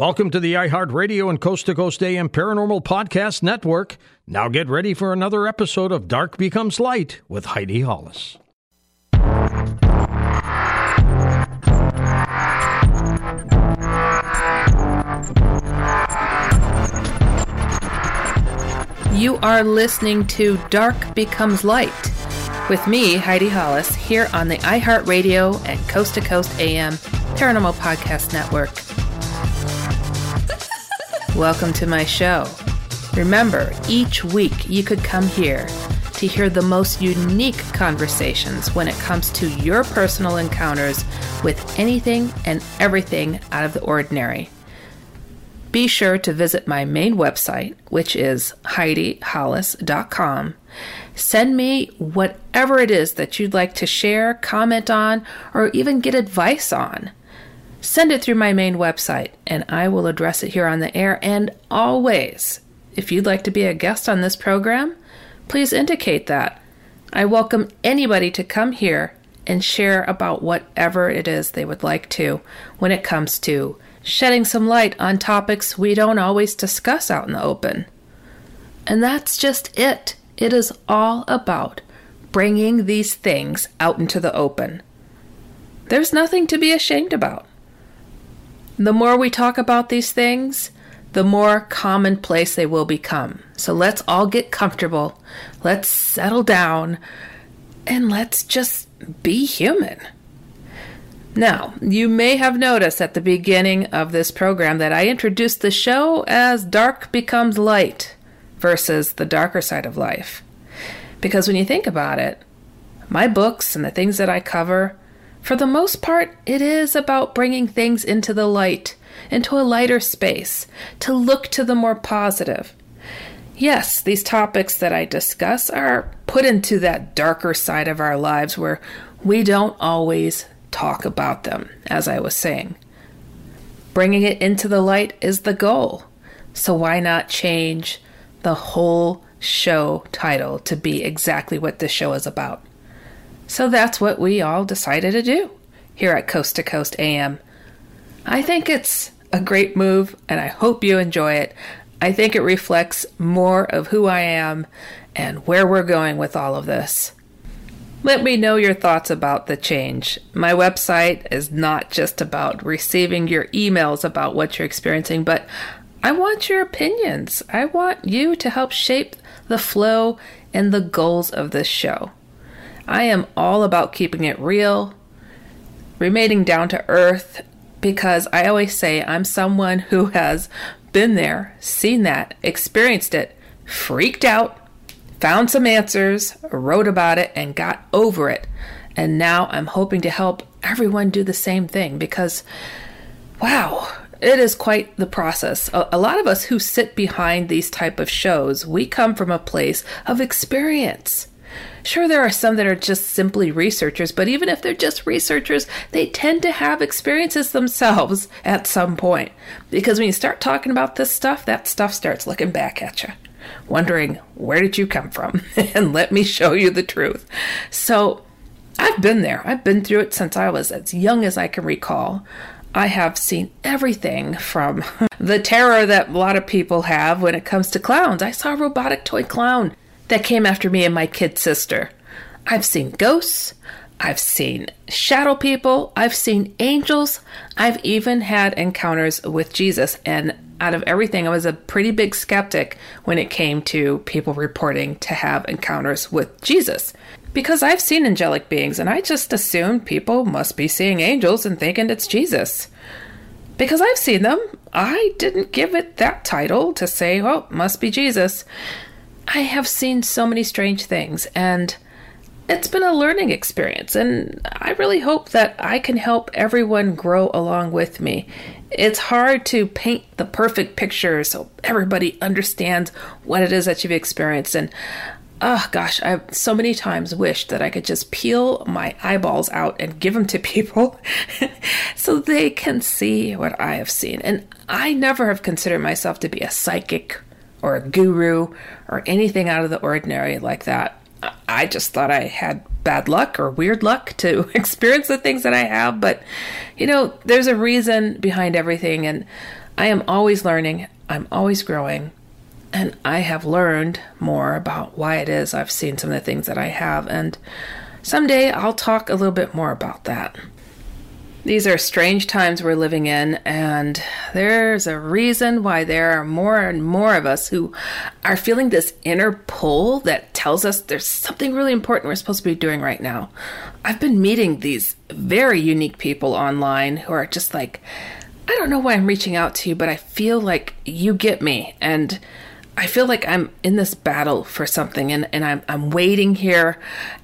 Welcome to the iHeartRadio and Coast to Coast AM Paranormal Podcast Network. Now get ready for another episode of Dark Becomes Light with Heidi Hollis. You are listening to Dark Becomes Light with me, Heidi Hollis, here on the iHeartRadio and Coast to Coast AM Paranormal Podcast Network. Welcome to my show. Remember, each week you could come here to hear the most unique conversations when it comes to your personal encounters with anything and everything out of the ordinary. Be sure to visit my main website, which is HeidiHollis.com. Send me whatever it is that you'd like to share, comment on, or even get advice on. Send it through my main website, and I will address it here on the air. And always, if you'd like to be a guest on this program, please indicate that. I welcome anybody to come here and share about whatever it is they would like to when it comes to shedding some light on topics we don't always discuss out in the open. And that's just it. It is all about bringing these things out into the open. There's nothing to be ashamed about. The more we talk about these things, the more commonplace they will become. So let's all get comfortable. Let's settle down and let's just be human. Now, you may have noticed at the beginning of this program that I introduced the show as Dark Becomes Light versus the darker side of life. Because when you think about it, my books and the things that I cover for the most part, it is about bringing things into the light, into a lighter space, to look to the more positive. Yes, these topics that I discuss are put into that darker side of our lives where we don't always talk about them, as I was saying. Bringing it into the light is the goal. So why not change the whole show title to be exactly what this show is about? So that's what we all decided to do here at Coast to Coast AM. I think it's a great move and I hope you enjoy it. I think it reflects more of who I am and where we're going with all of this. Let me know your thoughts about the change. My website is not just about receiving your emails about what you're experiencing, but I want your opinions. I want you to help shape the flow and the goals of this show. I am all about keeping it real, remaining down to earth, because I always say I'm someone who has been there, seen that, experienced it, freaked out, found some answers, wrote about it, and got over it. And now I'm hoping to help everyone do the same thing because, wow, it is quite the process. A, lot of us who sit behind these type of shows, we come from a place of experience. Sure, there are some that are just simply researchers, but even if they're just researchers, they tend to have experiences themselves at some point. Because when you start talking about this stuff, that stuff starts looking back at you, wondering, where did you come from? and let me show you the truth. So, I've been there. I've been through it since I was as young as I can recall. I have seen everything from the terror that a lot of people have when it comes to clowns. I saw a robotic toy clown that came after me and my kid sister. I've seen ghosts. I've seen shadow people. I've seen angels. I've even had encounters with Jesus. And out of everything, I was a pretty big skeptic when it came to people reporting to have encounters with Jesus. Because I've seen angelic beings, and I just assumed people must be seeing angels and thinking it's Jesus. Because I've seen them, I didn't give it that title to say, well, must be Jesus. I have seen so many strange things and it's been a learning experience and I really hope that I can help everyone grow along with me. It's hard to paint the perfect picture so everybody understands what it is that you've experienced and oh gosh, I've so many times wished that I could just peel my eyeballs out and give them to people so they can see what I have seen. And I never have considered myself to be a psychic or a guru or anything out of the ordinary like that. I just thought I had bad luck or weird luck to experience the things that I have, but you know, there's a reason behind everything and I am always learning, I'm always growing, and I have learned more about why it is I've seen some of the things that I have, and someday I'll talk a little bit more about that. These are strange times we're living in, and there's a reason why there are more and more of us who are feeling this inner pull that tells us there's something really important we're supposed to be doing right now. I've been meeting these very unique people online who are just like, I don't know why I'm reaching out to you, but I feel like you get me. And I feel like I'm in this battle for something and, and I'm, I'm waiting here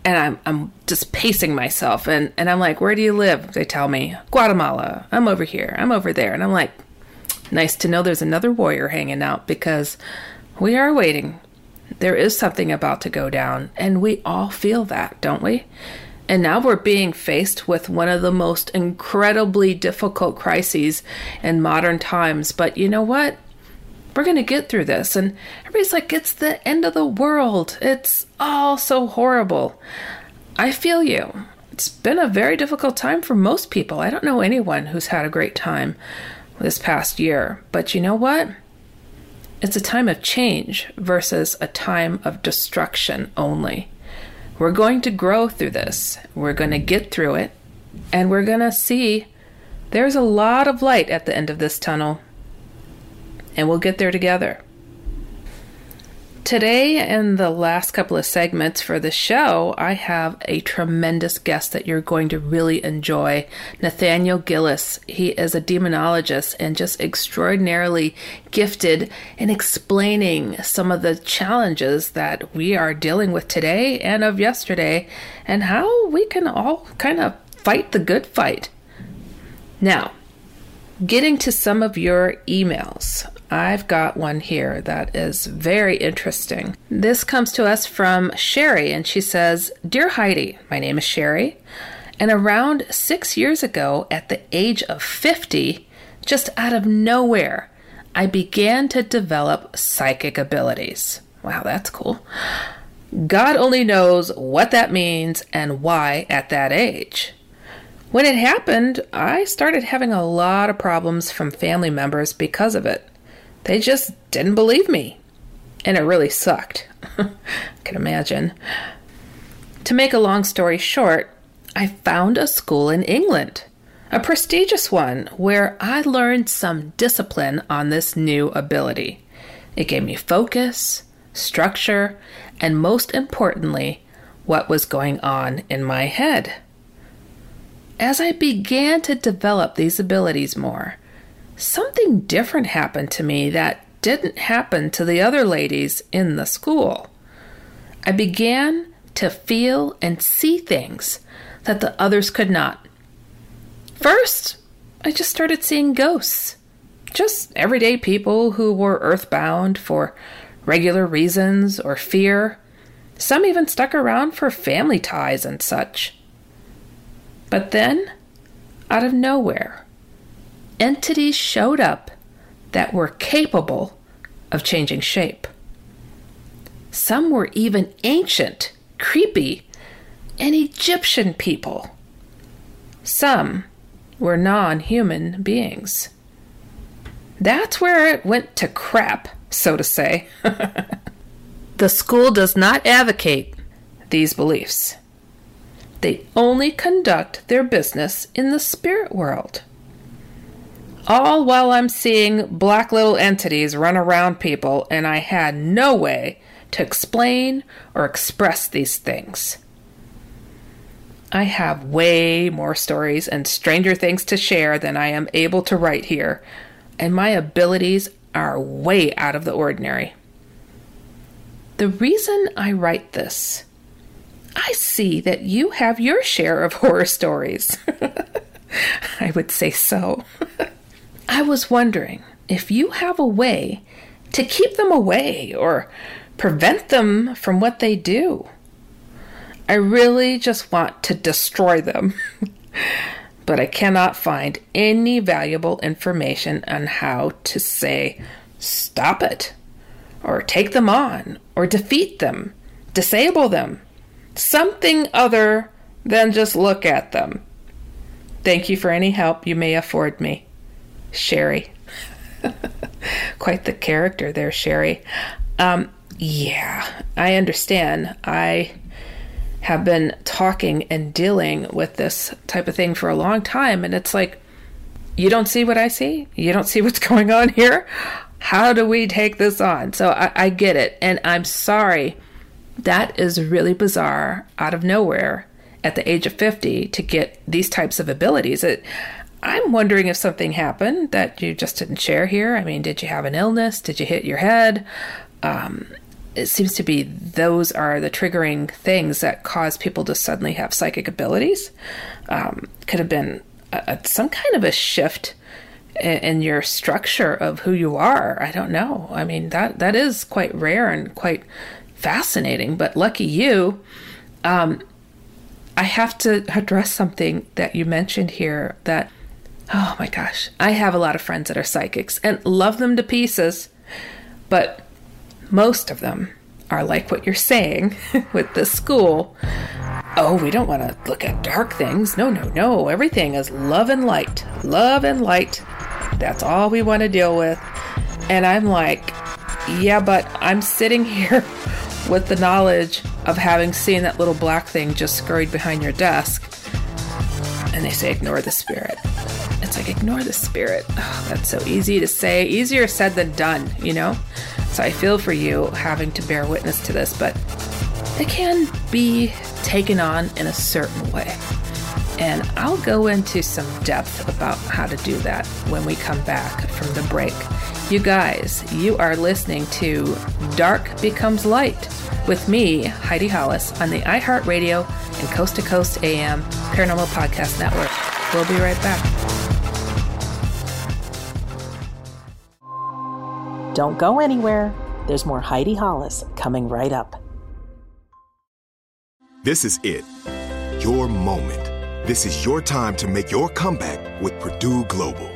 and I'm, I'm just pacing myself. And, and I'm like, where do you live? They tell me, Guatemala. I'm over here. I'm over there. And I'm like, nice to know there's another warrior hanging out because we are waiting. There is something about to go down. And we all feel that, don't we? And now we're being faced with one of the most incredibly difficult crises in modern times. But you know what? We're going to get through this. And everybody's like, it's the end of the world. It's all so horrible. I feel you. It's been a very difficult time for most people. I don't know anyone who's had a great time this past year. But you know what? It's a time of change versus a time of destruction only. We're going to grow through this. We're going to get through it. And we're going to see there's a lot of light at the end of this tunnel and we'll get there together. Today, in the last couple of segments for the show, I have a tremendous guest that you're going to really enjoy Nathaniel Gillis. He is a demonologist and just extraordinarily gifted in explaining some of the challenges that we are dealing with today and of yesterday, and how we can all kind of fight the good fight. Now, getting to some of your emails. I've got one here that is very interesting. This comes to us from Sherry, and she says Dear Heidi, my name is Sherry, and around six years ago, at the age of 50, just out of nowhere, I began to develop psychic abilities. Wow, that's cool. God only knows what that means and why at that age. When it happened, I started having a lot of problems from family members because of it. They just didn't believe me. And it really sucked. I can imagine. To make a long story short, I found a school in England, a prestigious one, where I learned some discipline on this new ability. It gave me focus, structure, and most importantly, what was going on in my head. As I began to develop these abilities more, something different happened to me that didn't happen to the other ladies in the school. I began to feel and see things that the others could not. First, I just started seeing ghosts. Just everyday people who were earthbound for regular reasons or fear. Some even stuck around for family ties and such. But then, out of nowhere, entities showed up that were capable of changing shape. Some were even ancient, creepy, and Egyptian people. Some were non human beings. That's where it went to crap, so to say. the school does not advocate these beliefs. They only conduct their business in the spirit world all while I'm seeing black little entities run around people, and I had no way to explain or express these things. I have way more stories and stranger things to share than I am able to write here, and my abilities are way out of the ordinary. The reason I write this, I see that you have your share of horror stories. I would say so. I was wondering if you have a way to keep them away or prevent them from what they do. I really just want to destroy them, but I cannot find any valuable information on how to say, stop it, or take them on, or defeat them, disable them, something other than just look at them. Thank you for any help you may afford me. Sherry. quite the character there, Sherry. Um, yeah, I understand. I have been talking and dealing with this type of thing for a long time, and it's like, you don't see what I see? You don't see what's going on here? How do we take this on? So I, I get it, and I'm sorry. That is really bizarre out of nowhere at the age of 50 to get these types of abilities. It, I'm wondering if something happened that you just didn't share here. I mean, did you have an illness? Did you hit your head? Um, it seems to be those are the triggering things that cause people to suddenly have psychic abilities. Um, could have been a, a, some kind of a shift in, in, your structure of who you are. I don't know. I mean that that is quite rare and quite fascinating. But lucky you. Um, I have to address something that you mentioned here that oh my gosh, I have a lot of friends that are psychics and love them to pieces, but most of them are like what you're saying with the school. Oh, we don't want to look at dark things. No, no, no. Everything is love and light. Love and light. That's all we want to deal with. And I'm like, yeah, but I'm sitting here with the knowledge of having seen that little black thing just scurried behind your desk. And they say, ignore the spirit. It's like, ignore the spirit. Oh, that's so easy to say, easier said than done, you know? So I feel for you having to bear witness to this, but it can be taken on in a certain way. And I'll go into some depth about how to do that when we come back from the break. You guys, you are listening to Dark Becomes Light with me, Heidi Hollis, on the iHeartRadio and Coast to Coast AM Paranormal Podcast Network. We'll be right back. Don't go anywhere. There's more Heidi Hollis coming right up. This is it. Your moment. This is your time to make your comeback with Purdue Global.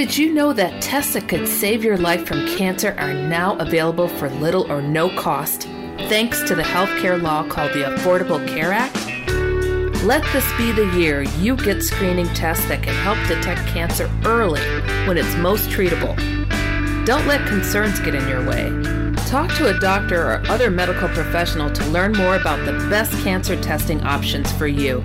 Did you know that tests that could save your life from cancer are now available for little or no cost thanks to the healthcare law called the Affordable Care Act? Let this be the year you get screening tests that can help detect cancer early when it's most treatable. Don't let concerns get in your way. Talk to a doctor or other medical professional to learn more about the best cancer testing options for you.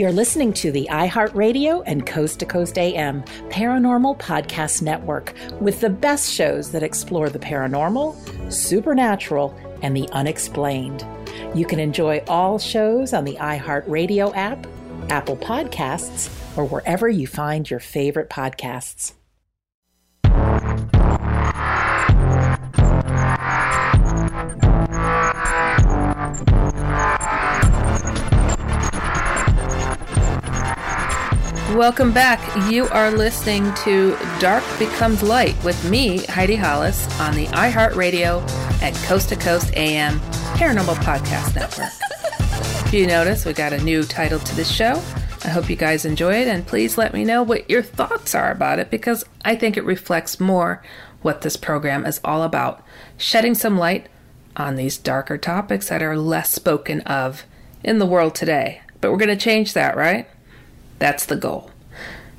You're listening to the iHeartRadio and Coast to Coast AM Paranormal Podcast Network with the best shows that explore the paranormal, supernatural, and the unexplained. You can enjoy all shows on the iHeartRadio app, Apple Podcasts, or wherever you find your favorite podcasts. Welcome back. You are listening to Dark Becomes Light with me, Heidi Hollis, on the iHeartRadio at Coast to Coast AM Paranormal Podcast Network. If you notice, we got a new title to this show. I hope you guys enjoy it, and please let me know what your thoughts are about it because I think it reflects more what this program is all about shedding some light on these darker topics that are less spoken of in the world today. But we're going to change that, right? That's the goal.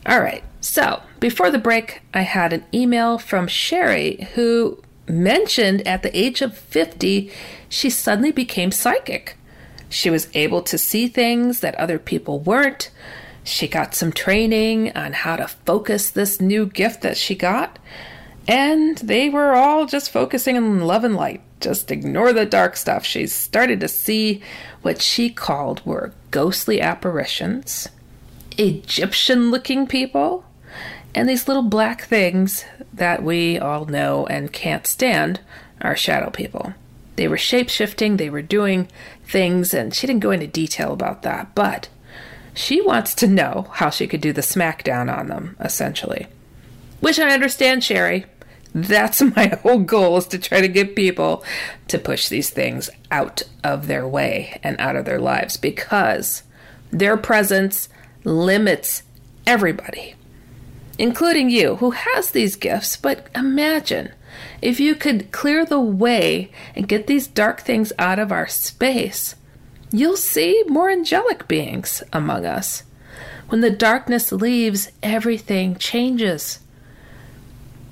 All right, so before the break, I had an email from Sherry who mentioned at the age of 50, she suddenly became psychic. She was able to see things that other people weren't. She got some training on how to focus this new gift that she got. And they were all just focusing on love and light. Just ignore the dark stuff. She started to see what she called were ghostly apparitions, Egyptian looking people, and these little black things that we all know and can't stand are shadow people. They were shape shifting, they were doing things, and she didn't go into detail about that, but she wants to know how she could do the smackdown on them, essentially. Which I understand, Sherry. That's my whole goal is to try to get people to push these things out of their way and out of their lives because their presence limits everybody, including you who has these gifts. But imagine if you could clear the way and get these dark things out of our space, you'll see more angelic beings among us. When the darkness leaves, everything changes.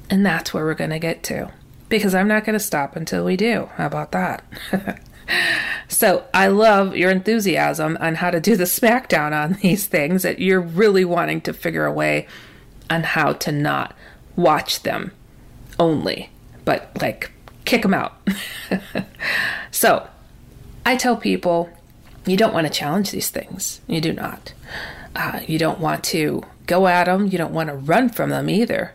And that's where we're going to get to. Because I'm not going to stop until we do. How about that? so I love your enthusiasm on how to do the smackdown on these things, that you're really wanting to figure a way on how to not watch them only, but like kick them out. so I tell people you don't want to challenge these things. You do not. Uh, you don't want to go at them. You don't want to run from them either.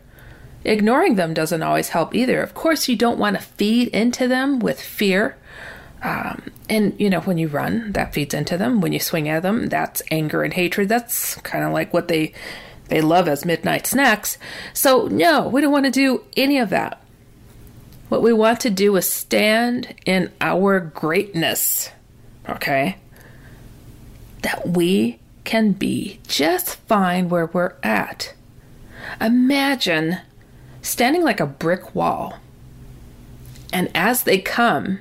Ignoring them doesn't always help either. Of course, you don't want to feed into them with fear. Um, and, you know, when you run, that feeds into them. When you swing at them, that's anger and hatred. That's kind of like what they they love as midnight snacks. So, no, we don't want to do any of that. What we want to do is stand in our greatness, okay? That we can be just fine where we're at. Imagine standing like a brick wall, and as they come,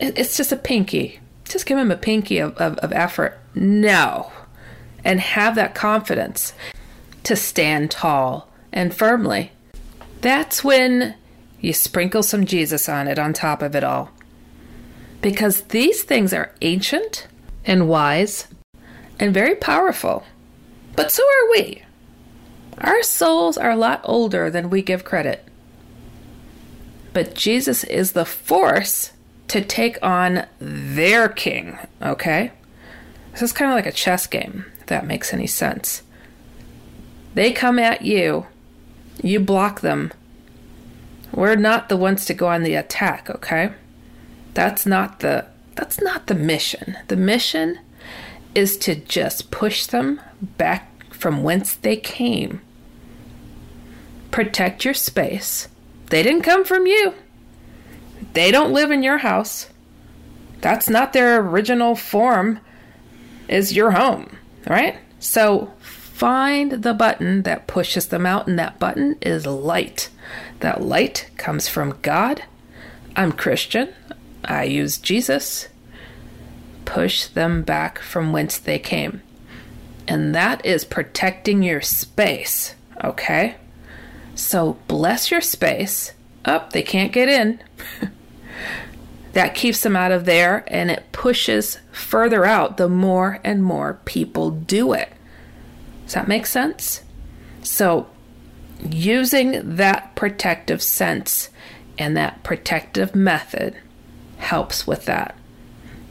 it's just a pinky. Just give him a pinky of, of, of effort. No and have that confidence to stand tall and firmly. That's when you sprinkle some Jesus on it on top of it all. Because these things are ancient and wise and very powerful. But so are we. Our souls are a lot older than we give credit. But Jesus is the force to take on their king, okay? This is kind of like a chess game if that makes any sense. They come at you, you block them. We're not the ones to go on the attack, okay? That's not the that's not the mission. The mission is to just push them back from whence they came. Protect your space. They didn't come from you. They don't live in your house. That's not their original form. is your home, right? So find the button that pushes them out, and that button is light. That light comes from God. I'm Christian. I use Jesus. Push them back from whence they came. And that is protecting your space, okay? So bless your space. Up, oh, they can't get in. that keeps them out of there and it pushes further out the more and more people do it. Does that make sense? So, using that protective sense and that protective method helps with that.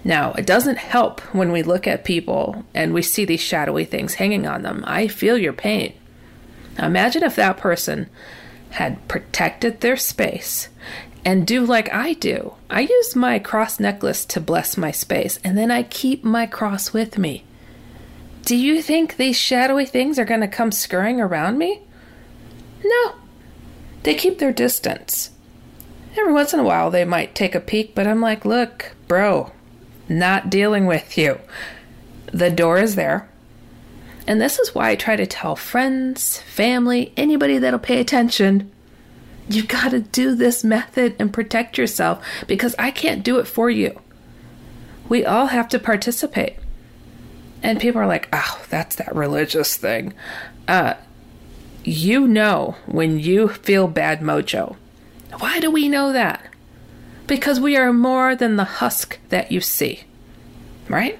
Now, it doesn't help when we look at people and we see these shadowy things hanging on them. I feel your pain. Now, imagine if that person had protected their space and do like I do. I use my cross necklace to bless my space, and then I keep my cross with me. Do you think these shadowy things are going to come scurrying around me? No. They keep their distance. Every once in a while, they might take a peek, but I'm like, look, bro, not dealing with you. The door is there. And this is why I try to tell friends, family, anybody that'll pay attention you've got to do this method and protect yourself because I can't do it for you. We all have to participate. And people are like, oh, that's that religious thing. Uh, you know when you feel bad mojo. Why do we know that? Because we are more than the husk that you see, right?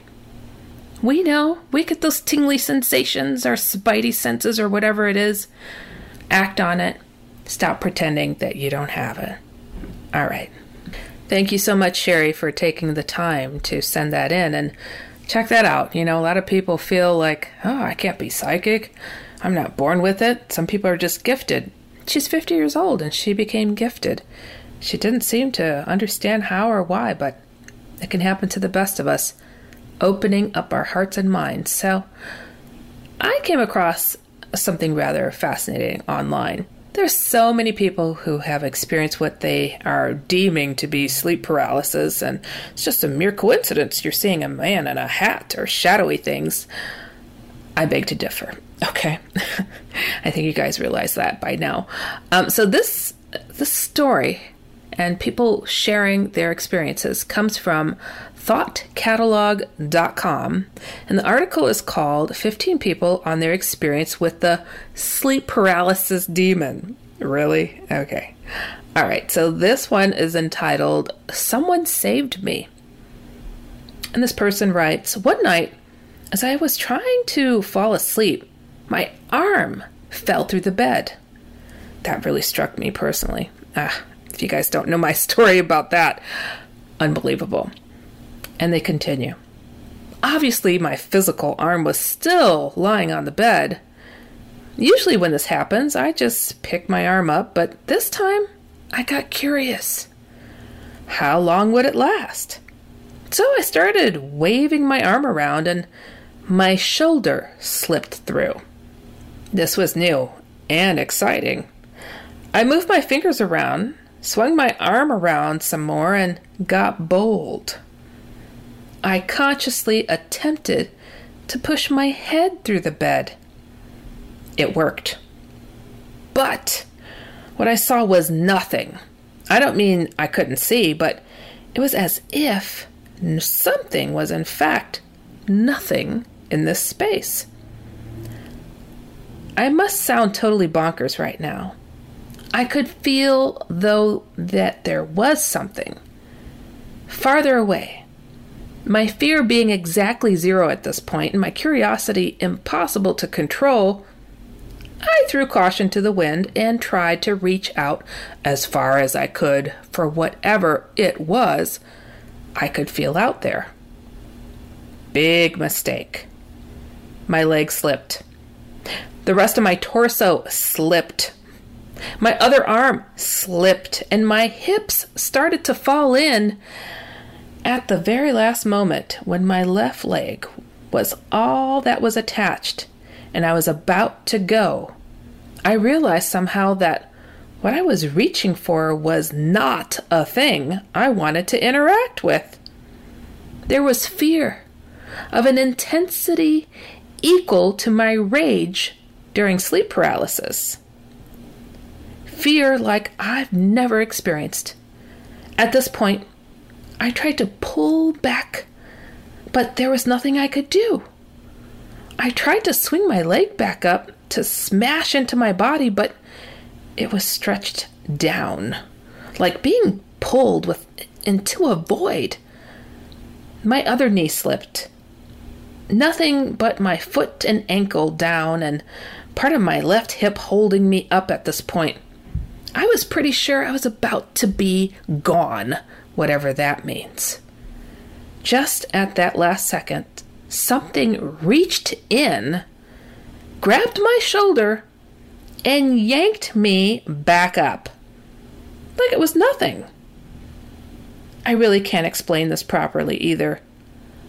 We know. We get those tingly sensations, our spidey senses, or whatever it is. Act on it Stop pretending that you don't have it. All right. Thank you so much, Sherry, for taking the time to send that in and check that out. You know, a lot of people feel like, oh, I can't be psychic. I'm not born with it. Some people are just gifted. She's 50 years old and she became gifted. She didn't seem to understand how or why, but it can happen to the best of us, opening up our hearts and minds. So I came across something rather fascinating online. There's so many people who have experienced what they are deeming to be sleep paralysis, and it's just a mere coincidence you're seeing a man in a hat or shadowy things. I beg to differ. Okay, I think you guys realize that by now. Um, so this this story and people sharing their experiences comes from thoughtcatalog.com. And the article is called 15 People on Their Experience with the Sleep Paralysis Demon. Really? Okay. All right, so this one is entitled Someone Saved Me. And this person writes One night, as I was trying to fall asleep, my arm fell through the bed. That really struck me personally. Ah, if you guys don't know my story about that, unbelievable. And they continue. Obviously, my physical arm was still lying on the bed. Usually, when this happens, I just pick my arm up, but this time I got curious. How long would it last? So I started waving my arm around, and my shoulder slipped through. This was new and exciting. I moved my fingers around, swung my arm around some more, and got bold. I consciously attempted to push my head through the bed. It worked. But what I saw was nothing. I don't mean I couldn't see, but it was as if something was, in fact, nothing in this space. I must sound totally bonkers right now. I could feel, though, that there was something farther away, my fear being exactly zero at this point, and my curiosity impossible to control, I threw caution to the wind and tried to reach out as far as I could for whatever it was I could feel out there. Big mistake. My leg slipped. The rest of my torso slipped. My other arm slipped, and my hips started to fall in at the very last moment, when my left leg was all that was attached and I was about to go, I realized somehow that what I was reaching for was not a thing I wanted to interact with. There was fear, of an intensity equal to my rage during sleep paralysis. Fear like I've never experienced. At this point, I tried to pull back, but there was nothing I could do. I tried to swing my leg back up to smash into my body, but it was stretched down, like being pulled with into a void. My other knee slipped. Nothing but my foot and ankle down, and part of my left hip holding me up at this point. I was pretty sure I was about to be gone, whatever that means. Just at that last second, something reached in, grabbed my shoulder, and yanked me back up. Like it was nothing. I really can't explain this properly either.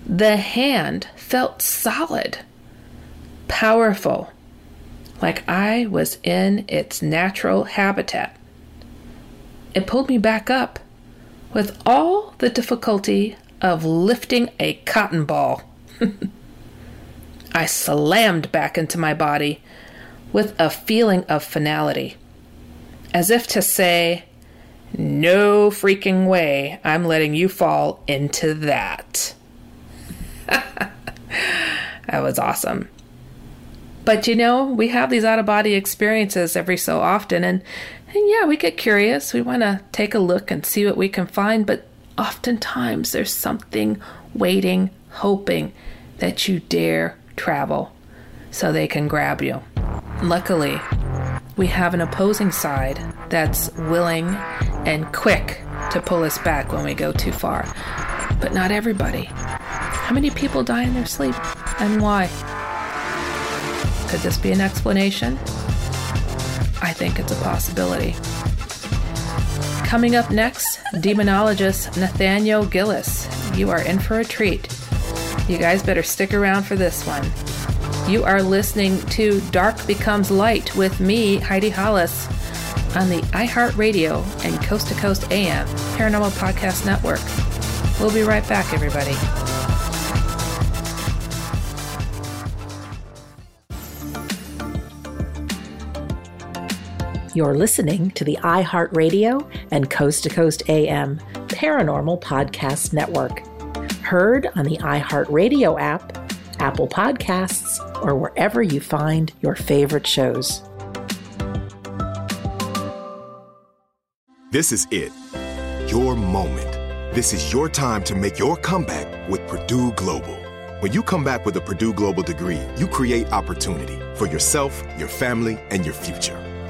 The hand felt solid, powerful, like I was in its natural habitat. It pulled me back up with all the difficulty of lifting a cotton ball. I slammed back into my body with a feeling of finality, as if to say, no freaking way I'm letting you fall into that. that was awesome. But you know, we have these out of body experiences every so often, and, and yeah, we get curious. We want to take a look and see what we can find, but oftentimes there's something waiting, hoping that you dare travel so they can grab you. Luckily, we have an opposing side that's willing and quick to pull us back when we go too far. But not everybody. How many people die in their sleep and why? Could this be an explanation? Think it's a possibility. Coming up next, demonologist Nathaniel Gillis. You are in for a treat. You guys better stick around for this one. You are listening to Dark Becomes Light with me, Heidi Hollis, on the iHeartRadio and Coast to Coast AM Paranormal Podcast Network. We'll be right back, everybody. You're listening to the iHeartRadio and Coast to Coast AM Paranormal Podcast Network. Heard on the iHeartRadio app, Apple Podcasts, or wherever you find your favorite shows. This is it. Your moment. This is your time to make your comeback with Purdue Global. When you come back with a Purdue Global degree, you create opportunity for yourself, your family, and your future.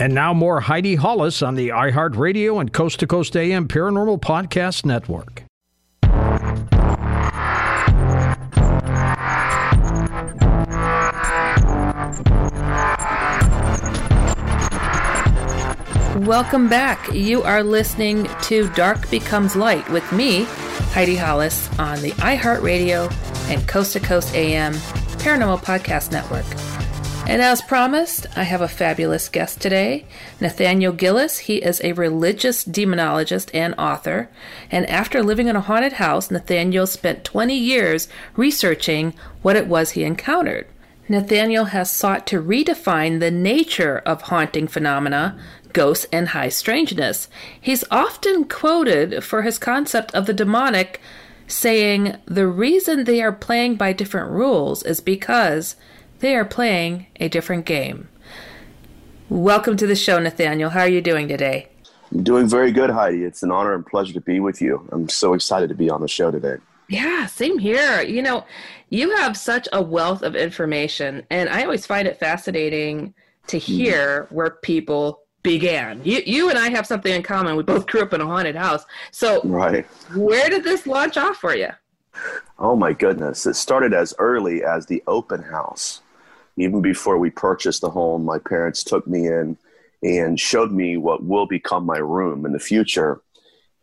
And now more Heidi Hollis on the iHeartRadio and Coast to Coast AM Paranormal Podcast Network. Welcome back. You are listening to Dark Becomes Light with me, Heidi Hollis, on the iHeartRadio and Coast to Coast AM Paranormal Podcast Network. And as promised, I have a fabulous guest today, Nathaniel Gillis. He is a religious demonologist and author. And after living in a haunted house, Nathaniel spent 20 years researching what it was he encountered. Nathaniel has sought to redefine the nature of haunting phenomena, ghosts, and high strangeness. He's often quoted for his concept of the demonic, saying the reason they are playing by different rules is because they are playing a different game. Welcome to the show, Nathaniel. How are you doing today? I'm doing very good, Heidi. It's an honor and pleasure to be with you. I'm so excited to be on the show today. Yeah, same here. You know, you have such a wealth of information, and I always find it fascinating to mm-hmm. hear mm. where people began. You, you and I have something in common. We both grew up in a haunted house. So, right. where did this launch off for you? Oh my goodness! It started as early as the open house even before we purchased the home, my parents took me in and showed me what will become my room in the future.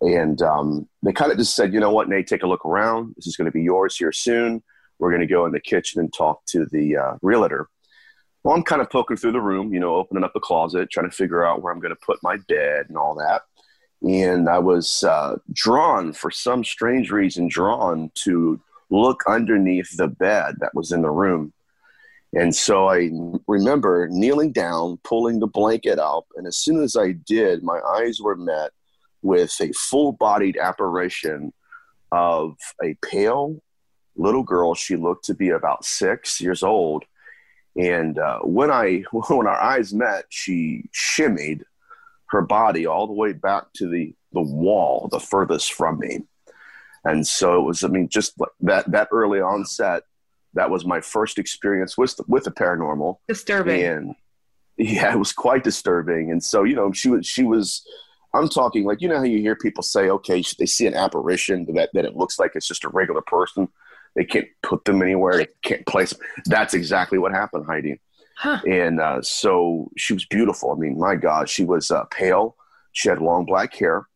And um, they kind of just said, you know what, Nate, take a look around. This is going to be yours here soon. We're going to go in the kitchen and talk to the uh, realtor. Well, I'm kind of poking through the room, you know, opening up the closet, trying to figure out where I'm going to put my bed and all that. And I was uh, drawn, for some strange reason, drawn to look underneath the bed that was in the room. And so I remember kneeling down, pulling the blanket up, and as soon as I did, my eyes were met with a full bodied apparition of a pale little girl. She looked to be about six years old. And uh, when I when our eyes met, she shimmied her body all the way back to the the wall, the furthest from me. And so it was, I mean, just that that early onset that was my first experience with with the paranormal. Disturbing. And yeah, it was quite disturbing. And so, you know, she was she was I'm talking like you know how you hear people say, okay, they see an apparition that that it looks like it's just a regular person. They can't put them anywhere. They can't place them. That's exactly what happened, Heidi. Huh. And uh, so she was beautiful. I mean, my God, she was uh, pale. She had long black hair.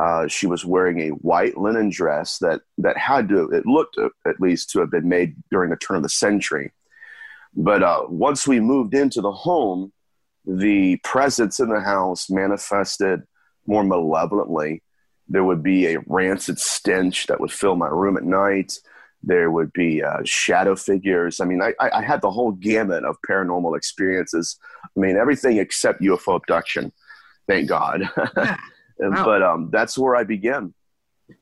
Uh, she was wearing a white linen dress that that had to it looked at least to have been made during the turn of the century. But uh, once we moved into the home, the presence in the house manifested more malevolently. There would be a rancid stench that would fill my room at night. There would be uh, shadow figures. I mean, I, I had the whole gamut of paranormal experiences. I mean, everything except UFO abduction. Thank God. Yeah. Wow. But um, that's where I began.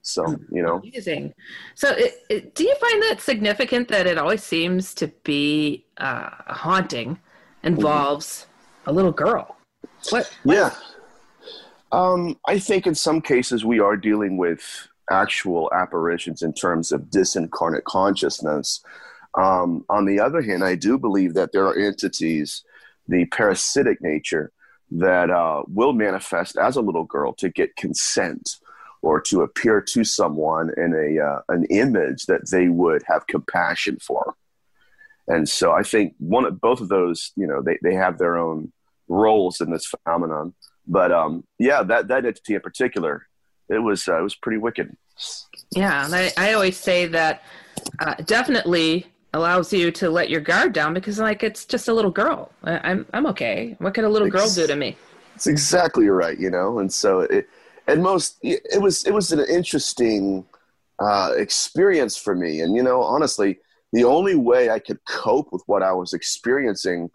So you know, amazing. So, it, it, do you find that significant that it always seems to be uh, haunting involves mm-hmm. a little girl? What? what yeah. Um, I think in some cases we are dealing with actual apparitions in terms of disincarnate consciousness. Um, on the other hand, I do believe that there are entities, the parasitic nature, that uh, will manifest as a little girl to get consent or to appear to someone in a uh, an image that they would have compassion for. And so I think one of both of those, you know, they, they have their own roles in this phenomenon. But um, yeah, that, that entity in particular, it was uh, it was pretty wicked. Yeah, I, I always say that uh, definitely allows you to let your guard down because like it's just a little girl. I, am I'm, I'm okay. What could a little girl do to me? It's exactly right, you know. And so it, and most it was it was an interesting uh, experience for me. And you know, honestly, the only way I could cope with what I was experiencing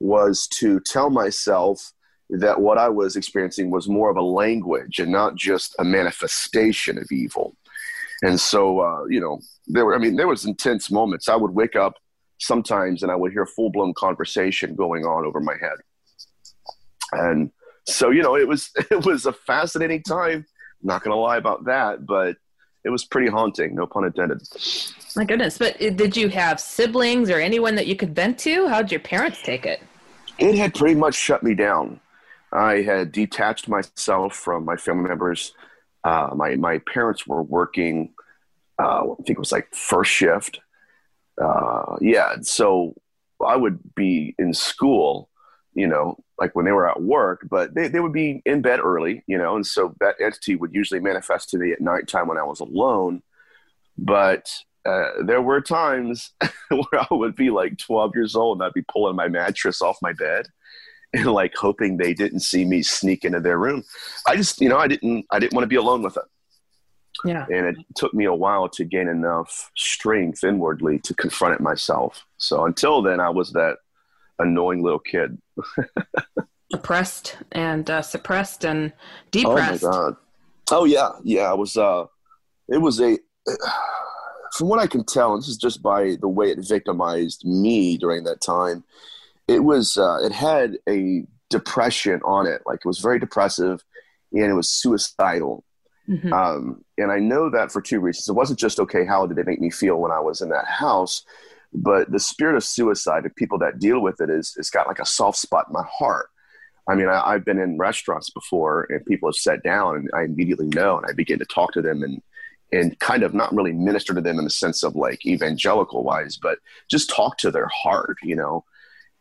was to tell myself that what I was experiencing was more of a language and not just a manifestation of evil. And so, uh, you know, there were, I mean, there was intense moments. I would wake up sometimes and I would hear full blown conversation going on over my head. And so, you know, it was, it was a fascinating time. I'm not going to lie about that, but it was pretty haunting, no pun intended. My goodness. But uh, did you have siblings or anyone that you could vent to? How did your parents take it? It had pretty much shut me down. I had detached myself from my family members. Uh, my, my parents were working, uh, I think it was like first shift. Uh, yeah. So I would be in school, you know, like when they were at work, but they, they would be in bed early, you know, and so that entity would usually manifest to me at nighttime when I was alone. But uh, there were times where I would be like 12 years old and I'd be pulling my mattress off my bed and like hoping they didn't see me sneak into their room. I just, you know, I didn't, I didn't want to be alone with it. Yeah. And it took me a while to gain enough strength inwardly to confront it myself. So until then, I was that annoying little kid. Oppressed and uh, suppressed and depressed. Oh my god. Oh yeah, yeah. I was. Uh, it was a. From what I can tell, and this is just by the way it victimized me during that time. It was. Uh, it had a depression on it. Like it was very depressive, and it was suicidal. Mm-hmm. Um, and I know that for two reasons. It wasn't just okay. How did it make me feel when I was in that house? But the spirit of suicide of people that deal with it is it's got like a soft spot in my heart. I mean, I, have been in restaurants before and people have sat down and I immediately know and I begin to talk to them and and kind of not really minister to them in the sense of like evangelical wise, but just talk to their heart, you know.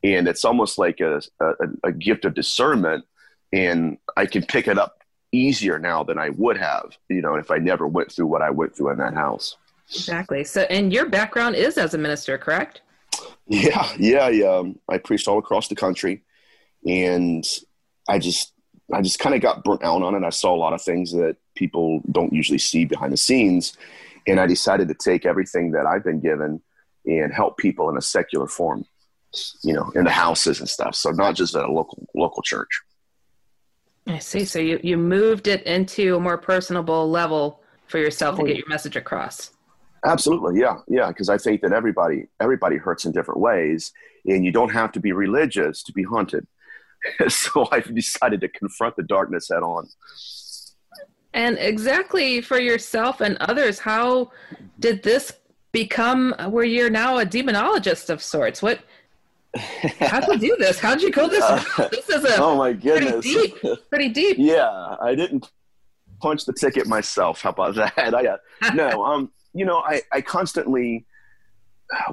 And it's almost like a, a, a gift of discernment, and I can pick it up easier now than I would have, you know, if I never went through what I went through in that house. Exactly. So, and your background is as a minister, correct? Yeah, yeah, yeah. Um, I preached all across the country, and I just, I just kind of got burnt out on it. I saw a lot of things that people don't usually see behind the scenes, and I decided to take everything that I've been given and help people in a secular form, you know, in the houses and stuff. So not just at a local local church. I see. So you you moved it into a more personable level for yourself oh, to get your message across. Absolutely, yeah, yeah. Because I think that everybody everybody hurts in different ways, and you don't have to be religious to be haunted. so I've decided to confront the darkness head on. And exactly for yourself and others, how did this become where you're now a demonologist of sorts? What? How'd you do this? How'd you go this? Uh, this is a oh my goodness, pretty deep. Pretty deep. yeah, I didn't punch the ticket myself. How about that? I got no. Um, you know, I, I constantly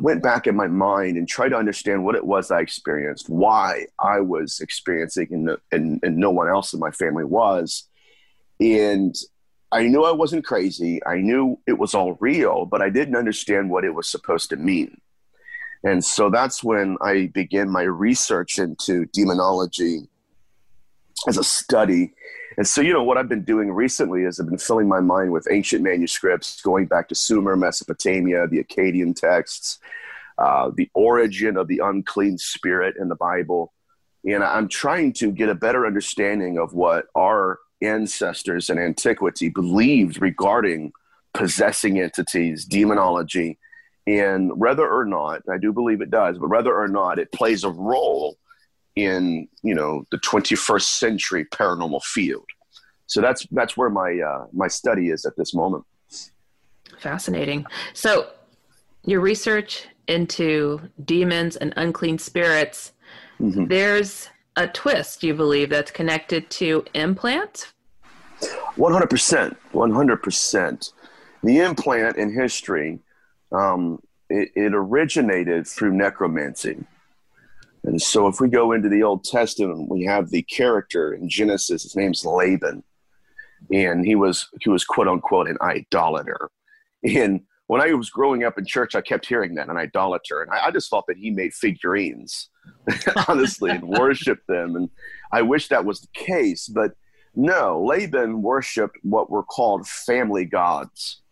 went back in my mind and tried to understand what it was I experienced, why I was experiencing, and, and, and no one else in my family was. And I knew I wasn't crazy. I knew it was all real, but I didn't understand what it was supposed to mean. And so that's when I began my research into demonology as a study and so, you know, what I've been doing recently is I've been filling my mind with ancient manuscripts going back to Sumer, Mesopotamia, the Akkadian texts, uh, the origin of the unclean spirit in the Bible. And I'm trying to get a better understanding of what our ancestors in antiquity believed regarding possessing entities, demonology, and whether or not, I do believe it does, but whether or not it plays a role in you know the 21st century paranormal field. So that's that's where my uh, my study is at this moment. Fascinating. So your research into demons and unclean spirits, mm-hmm. there's a twist you believe that's connected to implant. One hundred percent. One hundred percent. The implant in history um, it, it originated through necromancy. And so, if we go into the Old Testament, we have the character in Genesis. His name's Laban, and he was he was quote unquote an idolater. And when I was growing up in church, I kept hearing that an idolater, and I, I just thought that he made figurines, honestly, and worshiped them. And I wish that was the case, but no, Laban worshipped what were called family gods,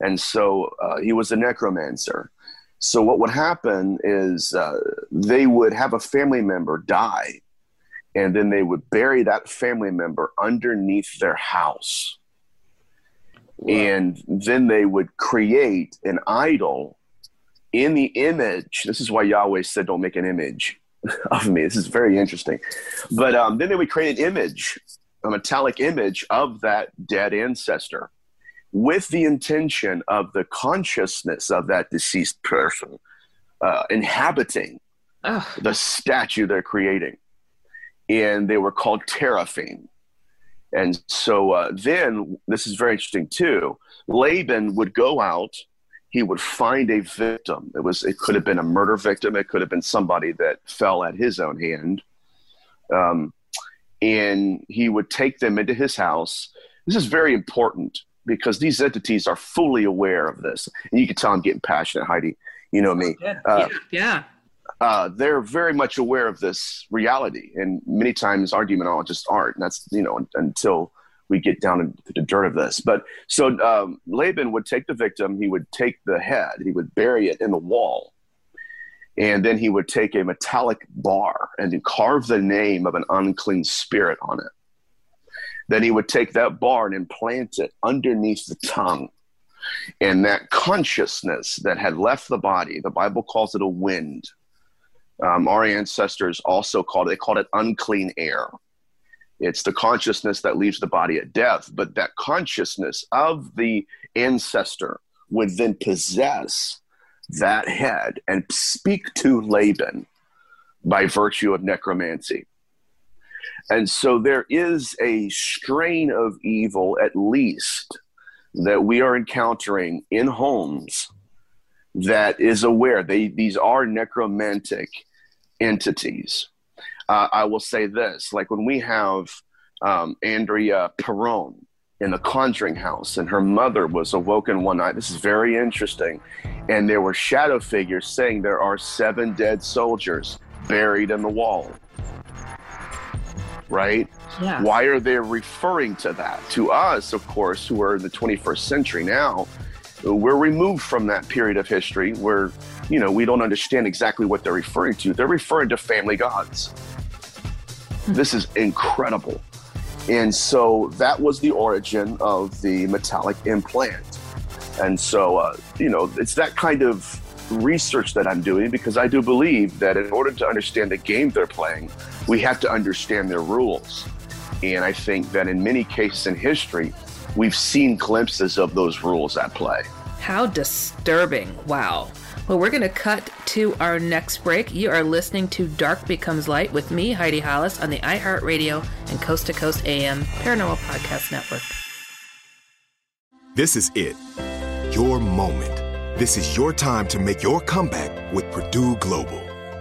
and so uh, he was a necromancer. So what would happen is uh, they would have a family member die, and then they would bury that family member underneath their house and then they would create an idol in the image. This is why Yahweh said, Don't make an image of me. This is very interesting. But um, then they would create an image, a metallic image of that dead ancestor with the intention of the consciousness of that deceased person uh, inhabiting Ugh. the statue they're creating. And they were called teraphim. And so uh, then, this is very interesting too. Laban would go out, he would find a victim. It was it could have been a murder victim, it could have been somebody that fell at his own hand, um, and he would take them into his house. This is very important because these entities are fully aware of this, and you can tell I'm getting passionate, Heidi. You know me. Uh, yeah. yeah uh, they're very much aware of this reality, and many times argumentologists aren't. And that's you know until we get down into the dirt of this. But so um, Laban would take the victim, he would take the head, he would bury it in the wall, and then he would take a metallic bar and carve the name of an unclean spirit on it. Then he would take that bar and implant it underneath the tongue. And that consciousness that had left the body, the Bible calls it a wind, um, our ancestors also called it, they called it unclean air. It's the consciousness that leaves the body at death, but that consciousness of the ancestor would then possess that head and speak to Laban by virtue of necromancy. And so there is a strain of evil, at least, that we are encountering in homes that is aware. They, these are necromantic entities. Uh, I will say this like when we have um, Andrea Perron in the Conjuring House, and her mother was awoken one night. This is very interesting. And there were shadow figures saying there are seven dead soldiers buried in the wall. Right? Yeah. Why are they referring to that? To us, of course, who are in the 21st century now, we're removed from that period of history where you know, we don't understand exactly what they're referring to. They're referring to family gods. This is incredible. And so that was the origin of the metallic implant. And so, uh, you know, it's that kind of research that I'm doing because I do believe that in order to understand the game they're playing, we have to understand their rules. And I think that in many cases in history, we've seen glimpses of those rules at play. How disturbing. Wow. Well, we're going to cut to our next break. You are listening to Dark Becomes Light with me, Heidi Hollis, on the iHeartRadio and Coast to Coast AM Paranormal Podcast Network. This is it. Your moment. This is your time to make your comeback with Purdue Global.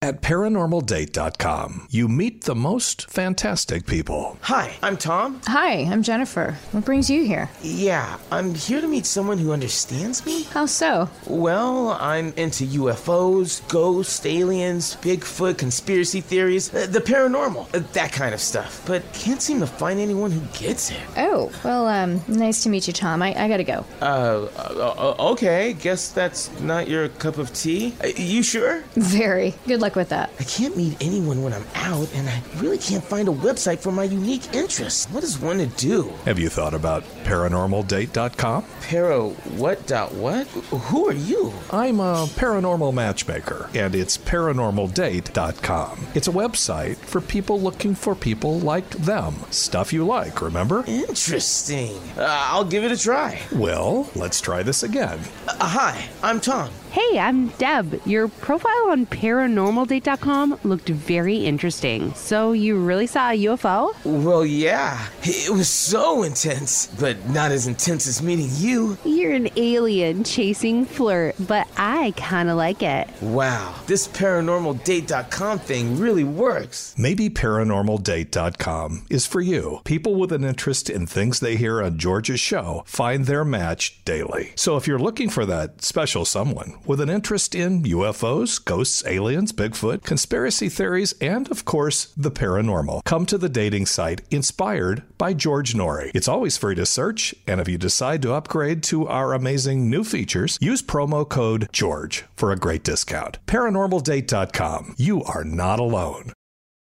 At paranormaldate.com, you meet the most fantastic people. Hi, I'm Tom. Hi, I'm Jennifer. What brings you here? Yeah, I'm here to meet someone who understands me. How so? Well, I'm into UFOs, ghosts, aliens, Bigfoot, conspiracy theories, uh, the paranormal, uh, that kind of stuff. But can't seem to find anyone who gets it. Oh, well, um, nice to meet you, Tom. I, I gotta go. Uh, uh, okay. Guess that's not your cup of tea. Uh, you sure? Very. Good luck with that. I can't meet anyone when I'm out, and I really can't find a website for my unique interests. What does one to do? Have you thought about paranormaldate.com? Para what dot what? Who are you? I'm a paranormal matchmaker, and it's paranormaldate.com. It's a website for people looking for people like them. Stuff you like, remember? Interesting. Uh, I'll give it a try. Well, let's try this again. Uh, hi, I'm Tom. Hey, I'm Deb. Your profile on paranormaldate.com looked very interesting. So, you really saw a UFO? Well, yeah. It was so intense, but not as intense as meeting you. You're an alien chasing flirt, but I kind of like it. Wow, this paranormaldate.com thing really works. Maybe paranormaldate.com is for you. People with an interest in things they hear on George's show find their match daily. So, if you're looking for that special someone, with an interest in UFOs, ghosts, aliens, Bigfoot, conspiracy theories, and of course, the paranormal. Come to the dating site inspired by George Noory. It's always free to search, and if you decide to upgrade to our amazing new features, use promo code GEORGE for a great discount. ParanormalDate.com. You are not alone.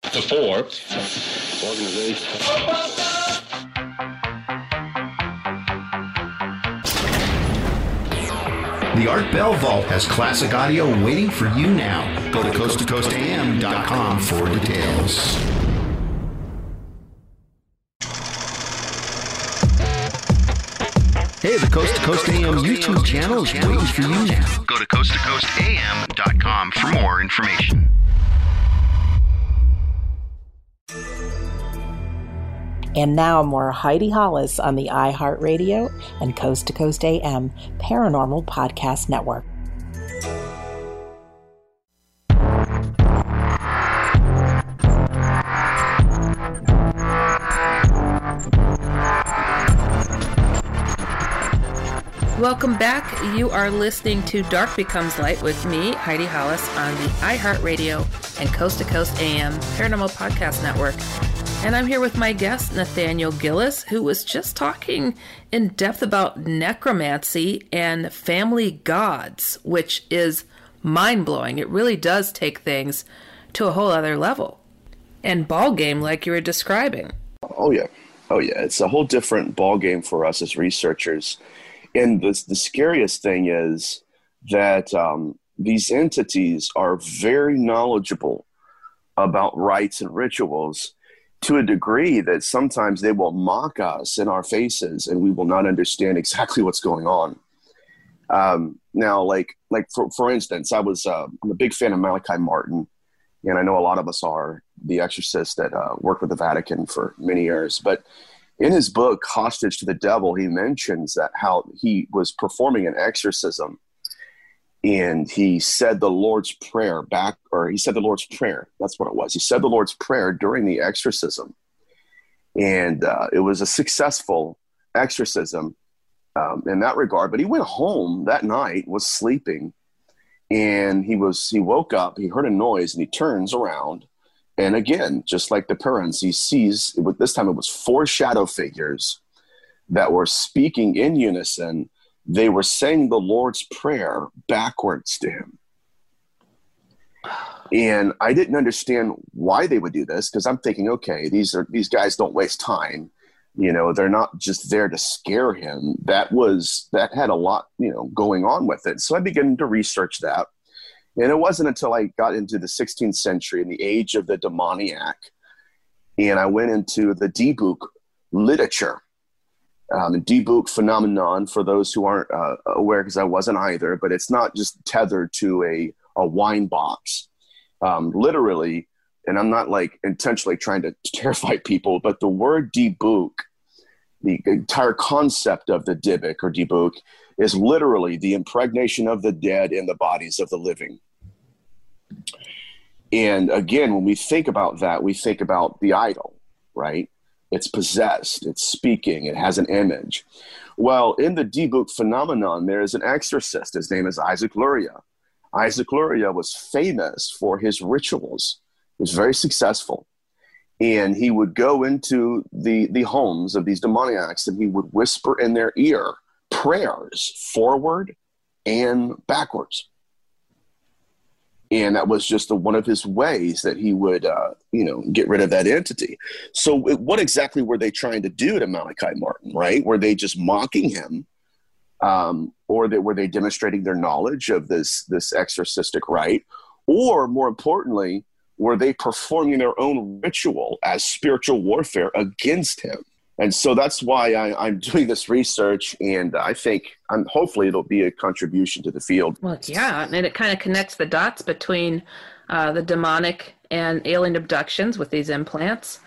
The Forbes organization. The Art Bell Vault has classic audio waiting for you now. Go to coasttocoastam.com for details. Hey, the Coast to Coast AM YouTube channel is waiting for you now. Go to coasttocoastam.com for more information. And now more Heidi Hollis on the iHeartRadio and Coast to Coast AM Paranormal Podcast Network. Welcome back. You are listening to Dark Becomes Light with me, Heidi Hollis, on the iHeartRadio and Coast to Coast AM Paranormal Podcast Network. And I'm here with my guest, Nathaniel Gillis, who was just talking in depth about necromancy and family gods, which is mind blowing. It really does take things to a whole other level. And ball game, like you were describing. Oh, yeah. Oh, yeah. It's a whole different ball game for us as researchers. And the, the scariest thing is that um, these entities are very knowledgeable about rites and rituals to a degree that sometimes they will mock us in our faces and we will not understand exactly what's going on. Um, now, like, like for, for instance, I was, uh, I'm a big fan of Malachi Martin, and I know a lot of us are the exorcist that uh, worked with the Vatican for many years. But in his book, Hostage to the Devil, he mentions that how he was performing an exorcism and he said the Lord's Prayer back, or he said the Lord's Prayer. That's what it was. He said the Lord's Prayer during the exorcism, and uh, it was a successful exorcism um, in that regard. But he went home that night, was sleeping, and he was he woke up. He heard a noise, and he turns around, and again, just like the parents, he sees. This time, it was four shadow figures that were speaking in unison they were saying the Lord's Prayer backwards to him. And I didn't understand why they would do this because I'm thinking, okay, these are these guys don't waste time. You know, they're not just there to scare him. That was that had a lot, you know, going on with it. So I began to research that. And it wasn't until I got into the 16th century and the age of the demoniac, and I went into the Dybbuk literature. Um, the Dybbuk phenomenon, for those who aren't uh, aware, because I wasn't either, but it's not just tethered to a, a wine box. Um, literally, and I'm not like intentionally trying to terrify people, but the word Dybbuk, the entire concept of the Dybbuk or Dybbuk, is literally the impregnation of the dead in the bodies of the living. And again, when we think about that, we think about the idol, right? It's possessed, it's speaking, it has an image. Well, in the Dybbuk phenomenon, there is an exorcist. His name is Isaac Luria. Isaac Luria was famous for his rituals. He was very successful. And he would go into the, the homes of these demoniacs and he would whisper in their ear prayers forward and backwards and that was just a, one of his ways that he would uh, you know get rid of that entity. So what exactly were they trying to do to malachi martin right? Were they just mocking him um, or that were they demonstrating their knowledge of this this exorcistic rite? Or more importantly were they performing their own ritual as spiritual warfare against him and so that's why I, am doing this research, and I think I'm hopefully it'll be a contribution to the field. Well, yeah, and it kind of connects the dots between uh, the demonic and alien abductions with these implants.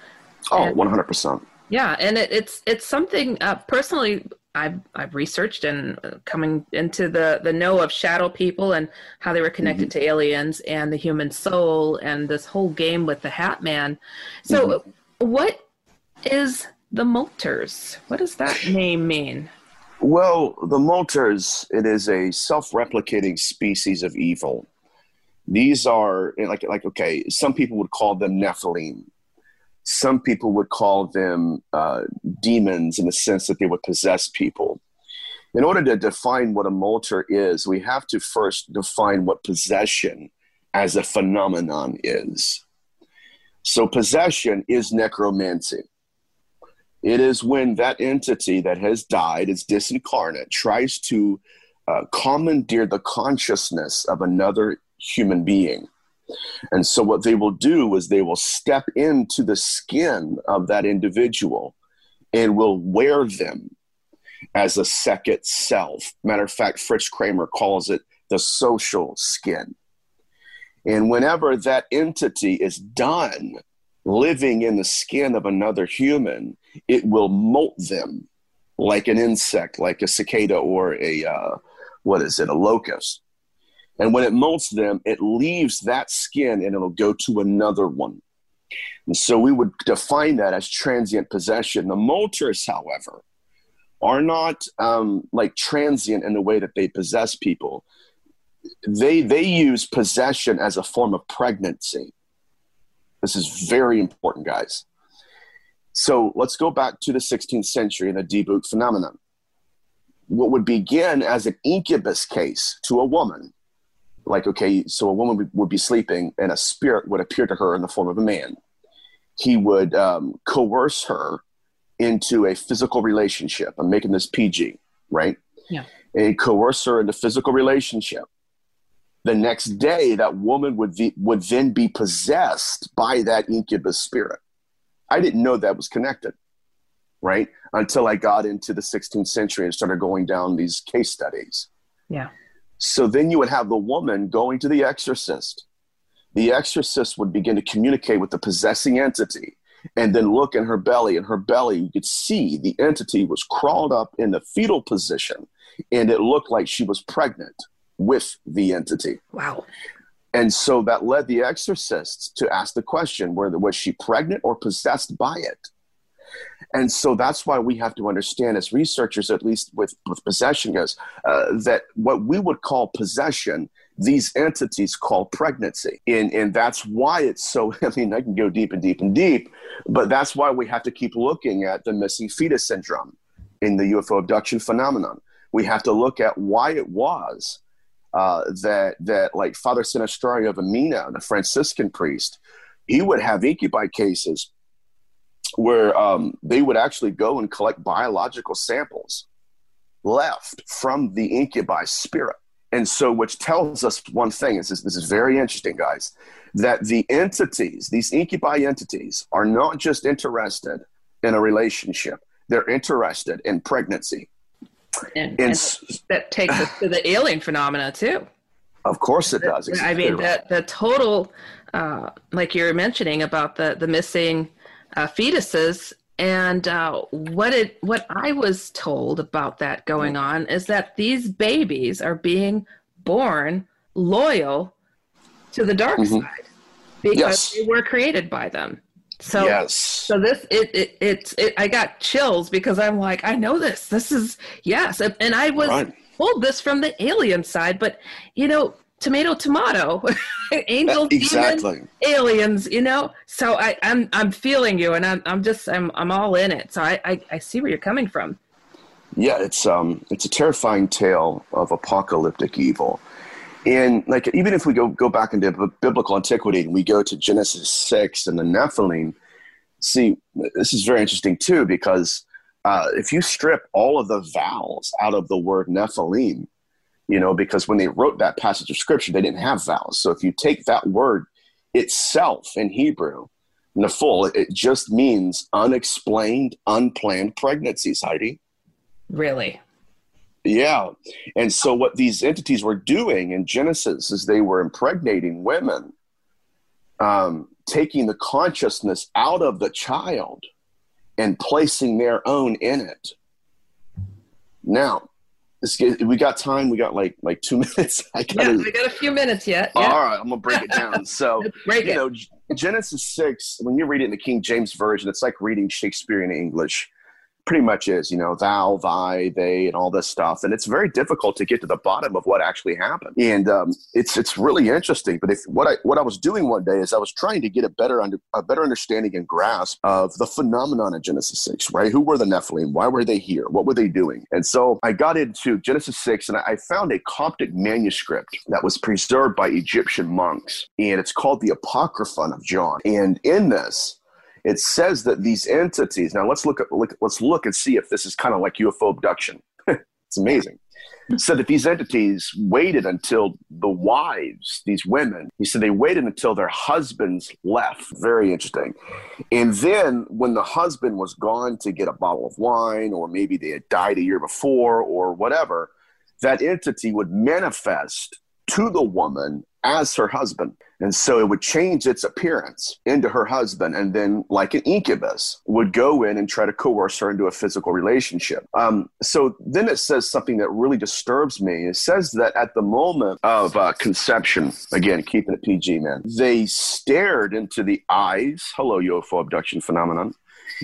Oh, one hundred percent. Yeah, and it, it's it's something uh, personally I've I've researched and uh, coming into the the know of shadow people and how they were connected mm-hmm. to aliens and the human soul and this whole game with the Hat Man. So, mm-hmm. what is the Molters. What does that name mean? Well, the Molters, it is a self-replicating species of evil. These are like like okay, some people would call them Nephilim. Some people would call them uh, demons in the sense that they would possess people. In order to define what a Molter is, we have to first define what possession as a phenomenon is. So, possession is necromancy. It is when that entity that has died, is disincarnate, tries to uh, commandeer the consciousness of another human being. And so, what they will do is they will step into the skin of that individual and will wear them as a second self. Matter of fact, Fritz Kramer calls it the social skin. And whenever that entity is done living in the skin of another human, it will molt them like an insect, like a cicada or a, uh, what is it, a locust. And when it molts them, it leaves that skin and it'll go to another one. And so we would define that as transient possession. The molters, however, are not um, like transient in the way that they possess people. They, they use possession as a form of pregnancy. This is very important, guys. So let's go back to the 16th century and the Dybbuk phenomenon. What would begin as an incubus case to a woman, like, okay, so a woman would be sleeping and a spirit would appear to her in the form of a man. He would um, coerce her into a physical relationship. I'm making this PG, right? Yeah. And coerce her into physical relationship. The next day, that woman would, be, would then be possessed by that incubus spirit I didn't know that was connected, right? Until I got into the 16th century and started going down these case studies. Yeah. So then you would have the woman going to the exorcist. The exorcist would begin to communicate with the possessing entity and then look in her belly. In her belly, you could see the entity was crawled up in the fetal position and it looked like she was pregnant with the entity. Wow. And so that led the exorcists to ask the question whether was she pregnant or possessed by it? And so that's why we have to understand, as researchers, at least with, with possession goes, uh, that what we would call possession, these entities call pregnancy. And, and that's why it's so, I mean, I can go deep and deep and deep, but that's why we have to keep looking at the missing fetus syndrome in the UFO abduction phenomenon We have to look at why it was uh, that that like Father Sinistrario of Ameno, the Franciscan priest, he would have incubi cases where um, they would actually go and collect biological samples left from the incubi spirit. And so, which tells us one thing this is, this is very interesting, guys, that the entities, these incubi entities, are not just interested in a relationship, they're interested in pregnancy. And, and that takes us to the alien phenomena, too. Of course it does. I mean, the, the total, uh, like you were mentioning about the, the missing uh, fetuses and uh, what it what I was told about that going on is that these babies are being born loyal to the dark mm-hmm. side because yes. they were created by them. So yes. so this it, it it's it, I got chills because I'm like I know this. This is yes, and I was right. told this from the alien side, but you know tomato tomato angel exactly. demon aliens you know so i i'm i'm feeling you and i'm, I'm just i'm i'm all in it so I, I i see where you're coming from yeah it's um it's a terrifying tale of apocalyptic evil and like even if we go go back into biblical antiquity and we go to genesis 6 and the nephilim see this is very interesting too because uh, if you strip all of the vowels out of the word nephilim you know, because when they wrote that passage of scripture, they didn't have vowels. So if you take that word itself in Hebrew, Nephil, it just means unexplained, unplanned pregnancies, Heidi. Really? Yeah. And so what these entities were doing in Genesis is they were impregnating women, um, taking the consciousness out of the child and placing their own in it. Now, we got time. We got like like two minutes. I gotta, yeah, we got a few minutes yet. Yeah. All right, I'm gonna break it down. So break you it. know, Genesis six. When you read it in the King James version, it's like reading Shakespearean English pretty much is, you know, thou, thy, they, and all this stuff. And it's very difficult to get to the bottom of what actually happened. And um, it's it's really interesting. But if what I what I was doing one day is I was trying to get a better under a better understanding and grasp of the phenomenon of Genesis six. Right? Who were the Nephilim? Why were they here? What were they doing? And so I got into Genesis six, and I found a Coptic manuscript that was preserved by Egyptian monks, and it's called the Apocryphon of John. And in this, it says that these entities now let's look at look, let's look and see if this is kind of like ufo abduction. It's amazing. Said that these entities waited until the wives these women he said they waited until their husbands left. Very interesting. And then when the husband was gone to get a bottle of wine or maybe they had died a year before or whatever that entity would manifest to the woman as her husband. And so it would change its appearance into her husband, and then, like an incubus, would go in and try to coerce her into a physical relationship. Um, so then it says something that really disturbs me. It says that at the moment of uh, conception, again, keeping it PG, man, they stared into the eyes, hello, UFO abduction phenomenon,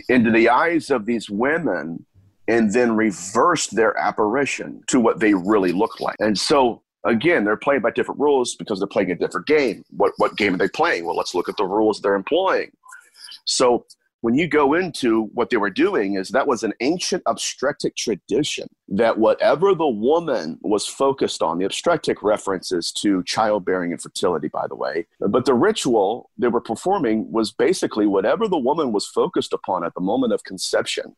into the eyes of these women and then reversed their apparition to what they really look like. And so again, they're playing by different rules because they're playing a different game. What what game are they playing? Well, let's look at the rules they're employing. So when you go into what they were doing is that was an ancient obstetric tradition that whatever the woman was focused on the obstetric references to childbearing and fertility by the way but the ritual they were performing was basically whatever the woman was focused upon at the moment of conception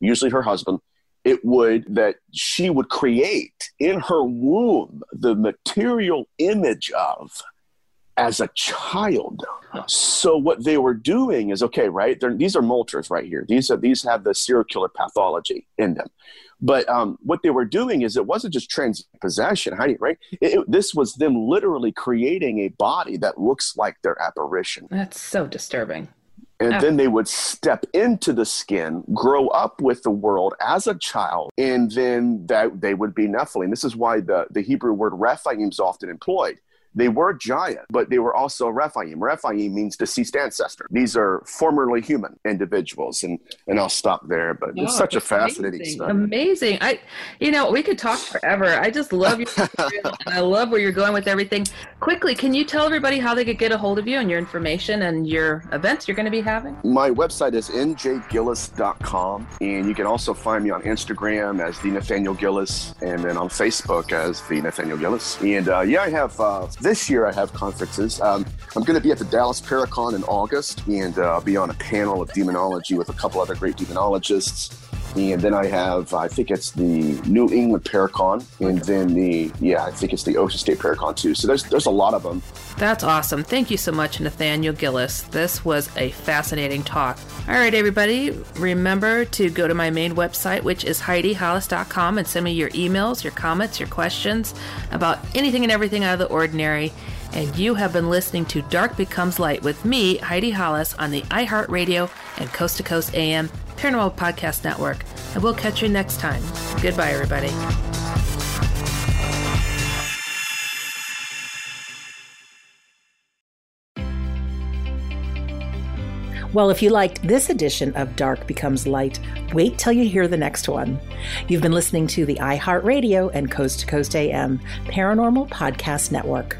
usually her husband it would that she would create in her womb the material image of as a child. So what they were doing is okay, right? These are molters right here. These are these have the serial killer pathology in them. But um, what they were doing is it wasn't just transpossession, right? It, it, this was them literally creating a body that looks like their apparition. That's so disturbing and oh. then they would step into the skin, grow up with the world as a child, and then that they would be Nephilim. This is why the, the Hebrew word Rephaim is often employed they were giant, but they were also Rephaim. Rephaim means deceased ancestor. These are formerly human individuals, and and I'll stop there. But it's such a fascinating amazing. study. Amazing. I, you know, we could talk forever. I just love your material, and I love where you're going with everything. Quickly, can you tell everybody how they could get a hold of you and your information and your events you're going to be having? My website is njgillis.com, and you can also find me on Instagram as the Nathaniel Gillis, and then on Facebook as the Nathaniel Gillis. And uh, yeah, I have uh, this year I have conferences. Um, I'm going to be at the Dallas Paracon in August, and uh, I'll be on a panel of demonology with a couple other great demonologists. And then I have, I think it's the New England Paracon, and then the yeah, I think it's the Ocean State Paracon too. So there's there's a lot of them. That's awesome. Thank you so much, Nathaniel Gillis. This was a fascinating talk. All right, everybody, remember to go to my main website, which is HeidiHollis.com, and send me your emails, your comments, your questions about anything and everything out of the ordinary. And you have been listening to Dark Becomes Light with me, Heidi Hollis, on the iHeartRadio and Coast to Coast AM Paranormal Podcast Network. And we'll catch you next time. Goodbye, everybody. Well, if you liked this edition of Dark Becomes Light, wait till you hear the next one. You've been listening to the iHeartRadio and Coast to Coast AM Paranormal Podcast Network.